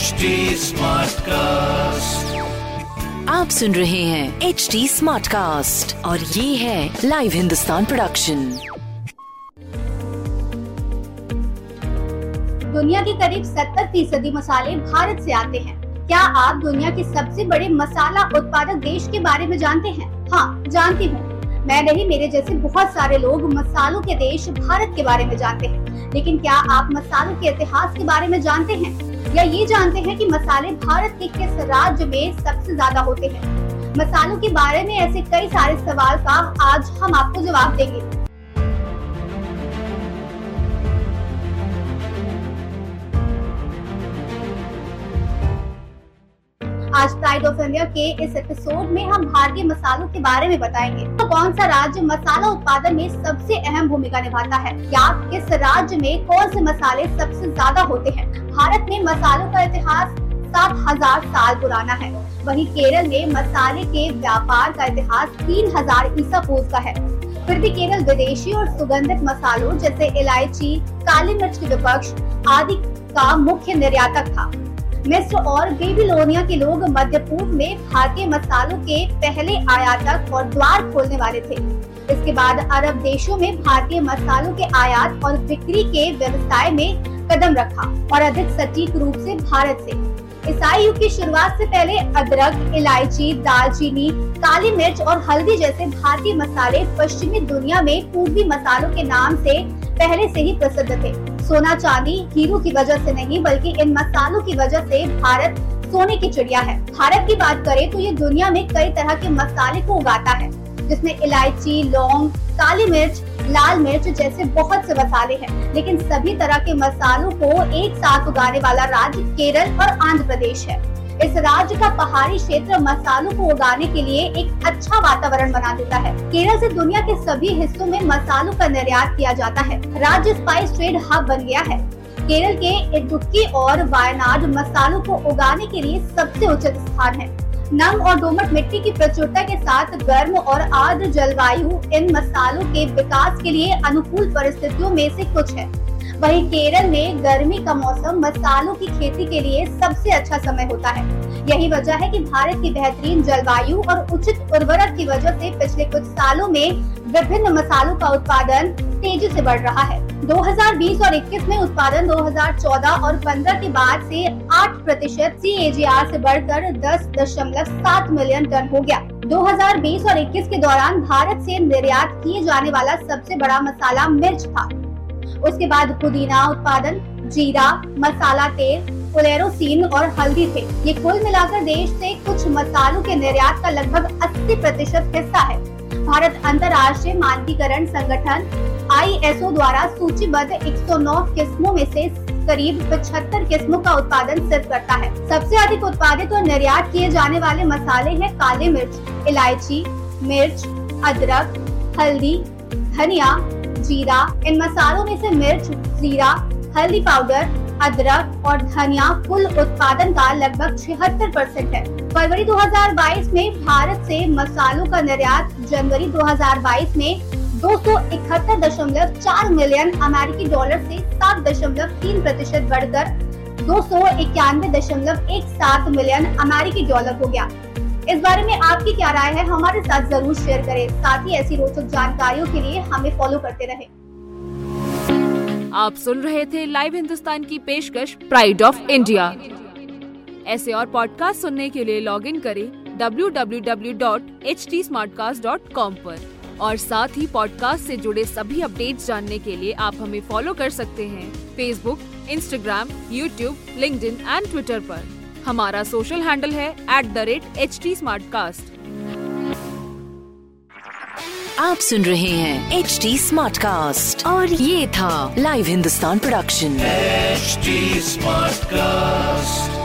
HD Smartcast. आप सुन रहे हैं एच डी स्मार्ट कास्ट और ये है लाइव हिंदुस्तान प्रोडक्शन दुनिया के करीब 70 फ़ीसदी मसाले भारत से आते हैं। क्या आप दुनिया के सबसे बड़े मसाला उत्पादक देश के बारे में जानते हैं? हाँ जानती हूँ। मैं नहीं मेरे जैसे बहुत सारे लोग मसालों के देश भारत के बारे में जानते हैं। लेकिन क्या आप मसालों के इतिहास के बारे में जानते हैं? या ये जानते हैं कि मसाले भारत के किस राज्य में सबसे ज़्यादा होते हैं? मसालों के बारे में ऐसे कई सारे सवाल का आज हम आपको जवाब देंगे। प्राइड ऑफ़ इंडिया के इस एपिसोड में हम भारतीय मसालों के बारे में बताएँगे। तो कौन सा राज्य मसाला उत्पादन में सबसे अहम भूमिका निभाता है? या किस राज्य में कौन से मसाले सबसे ज़्यादा होते हैं? भारत में मसालों का इतिहास सात हज़ार साल पुराना है। वहीं केरल में मसाले के व्यापार का इतिहास तीन हज़ार ईसा पूर्व का है। फिर भी केरल विदेशी और सुगंधित मसालों जैसे इलायची, काली मिर्च के विपक्ष आदि का मुख्य निर्यातक था। मिस्र और बेबीलोनिया के लोग मध्य पूर्व में भारतीय मसालों के पहले आयातक और द्वार खोलने वाले थे। इसके बाद अरब देशों में भारतीय मसालों के आयात और बिक्री के व्यवसाय में कदम रखा और अधिक सटीक रूप से भारत से। ईसाई युग की शुरुआत से पहले अदरक, इलायची, दालचीनी, काली मिर्च और हल्दी जैसे भारतीय मसाले पश्चिमी दुनिया में पूर्वी मसालों के नाम से पहले से ही प्रसिद्ध थे। सोना चांदी हीरो की वजह से नहीं, बल्कि इन मसालों की वजह से भारत सोने की चिड़िया है। भारत की बात करें तो ये दुनिया में कई तरह के मसाले को उगाता है, जिसमें इलायची, लौंग, काली मिर्च, लाल मिर्च जैसे बहुत से मसाले हैं। लेकिन सभी तरह के मसालों को एक साथ उगाने वाला राज्य केरल और आंध्र प्रदेश है। इस राज्य का पहाड़ी क्षेत्र मसालों को उगाने के लिए एक अच्छा वातावरण बना देता है। केरल से दुनिया के सभी हिस्सों में मसालों का निर्यात किया जाता है। राज्य स्पाइस ट्रेड हब बन गया है। केरल के इडुक्की और वायनाड मसालों को उगाने के लिए सबसे उचित स्थान है। नम और दोमट मिट्टी की प्रचुरता के साथ गर्म और आर्द्र जलवायु इन मसालों के विकास के लिए अनुकूल परिस्थितियों में से कुछ है। वहीं केरल में गर्मी का मौसम मसालों की खेती के लिए सबसे अच्छा समय होता है। यही वजह है कि भारत की बेहतरीन जलवायु और उचित उर्वरक की वजह से पिछले कुछ सालों में विभिन्न मसालों का उत्पादन तेज़ी से बढ़ रहा है। 2020 और 21 में उत्पादन 2014 और 15 के बाद से 8 प्रतिशत सी से बढ़कर 10.7 मिलियन टन हो गया। 2020 और 21 के दौरान भारत से निर्यात किए जाने वाला सबसे बड़ा मसाला मिर्च था। उसके बाद पुदीना, उत्पादन, जीरा, मसाला, तेल पुलेरोसिन और हल्दी थे। ये कुल मिलाकर देश से कुछ मसालों के निर्यात का लगभग 80 प्रतिशत हिस्सा है। भारत अंतर्राष्ट्रीय मानकीकरण संगठन आईएसओ द्वारा सूचीबद्ध 109 किस्मों में से करीब 75 किस्मों का उत्पादन सिर्फ़ करता है। सबसे अधिक उत्पादित और निर्यात किए जाने वाले मसाले हैं काले मिर्च, इलायची, मिर्च, अदरक, हल्दी, धनिया जीरा, इन मसालों में से मिर्च, जीरा, हल्दी पाउडर, अदरक और धनिया कुल उत्पादन का लगभग छिहत्तर परसेंट है। फरवरी 2022 में भारत से मसालों का निर्यात जनवरी 2022 में दो चार मिलियन अमेरिकी डॉलर से सात दशमलव तीन प्रतिशत बढ़कर दो मिलियन अमेरिकी डॉलर हो गया। इस बारे में आपकी क्या राय है? हमारे साथ ज़रूर शेयर करें। साथ ही ऐसी रोचक जानकारियों के लिए हमें फॉलो करते रहे। आप सुन रहे थे लाइव हिंदुस्तान की पेशकश प्राइड ऑफ़ इंडिया ऐसे और पॉडकास्ट सुनने के लिए लॉग इन करें www.htsmartcast.com पर। और साथ ही पॉडकास्ट से जुड़े सभी अपडेट्स जानने के लिए आप हमें फॉलो कर सकते हैं। Facebook Instagram YouTube link and Twitter पर। हमारा सोशल हैंडल है at the rate H T आप सुन रहे हैं एच टी स्मार्ट कास्ट और ये था live Hindustan production smart Smartcast.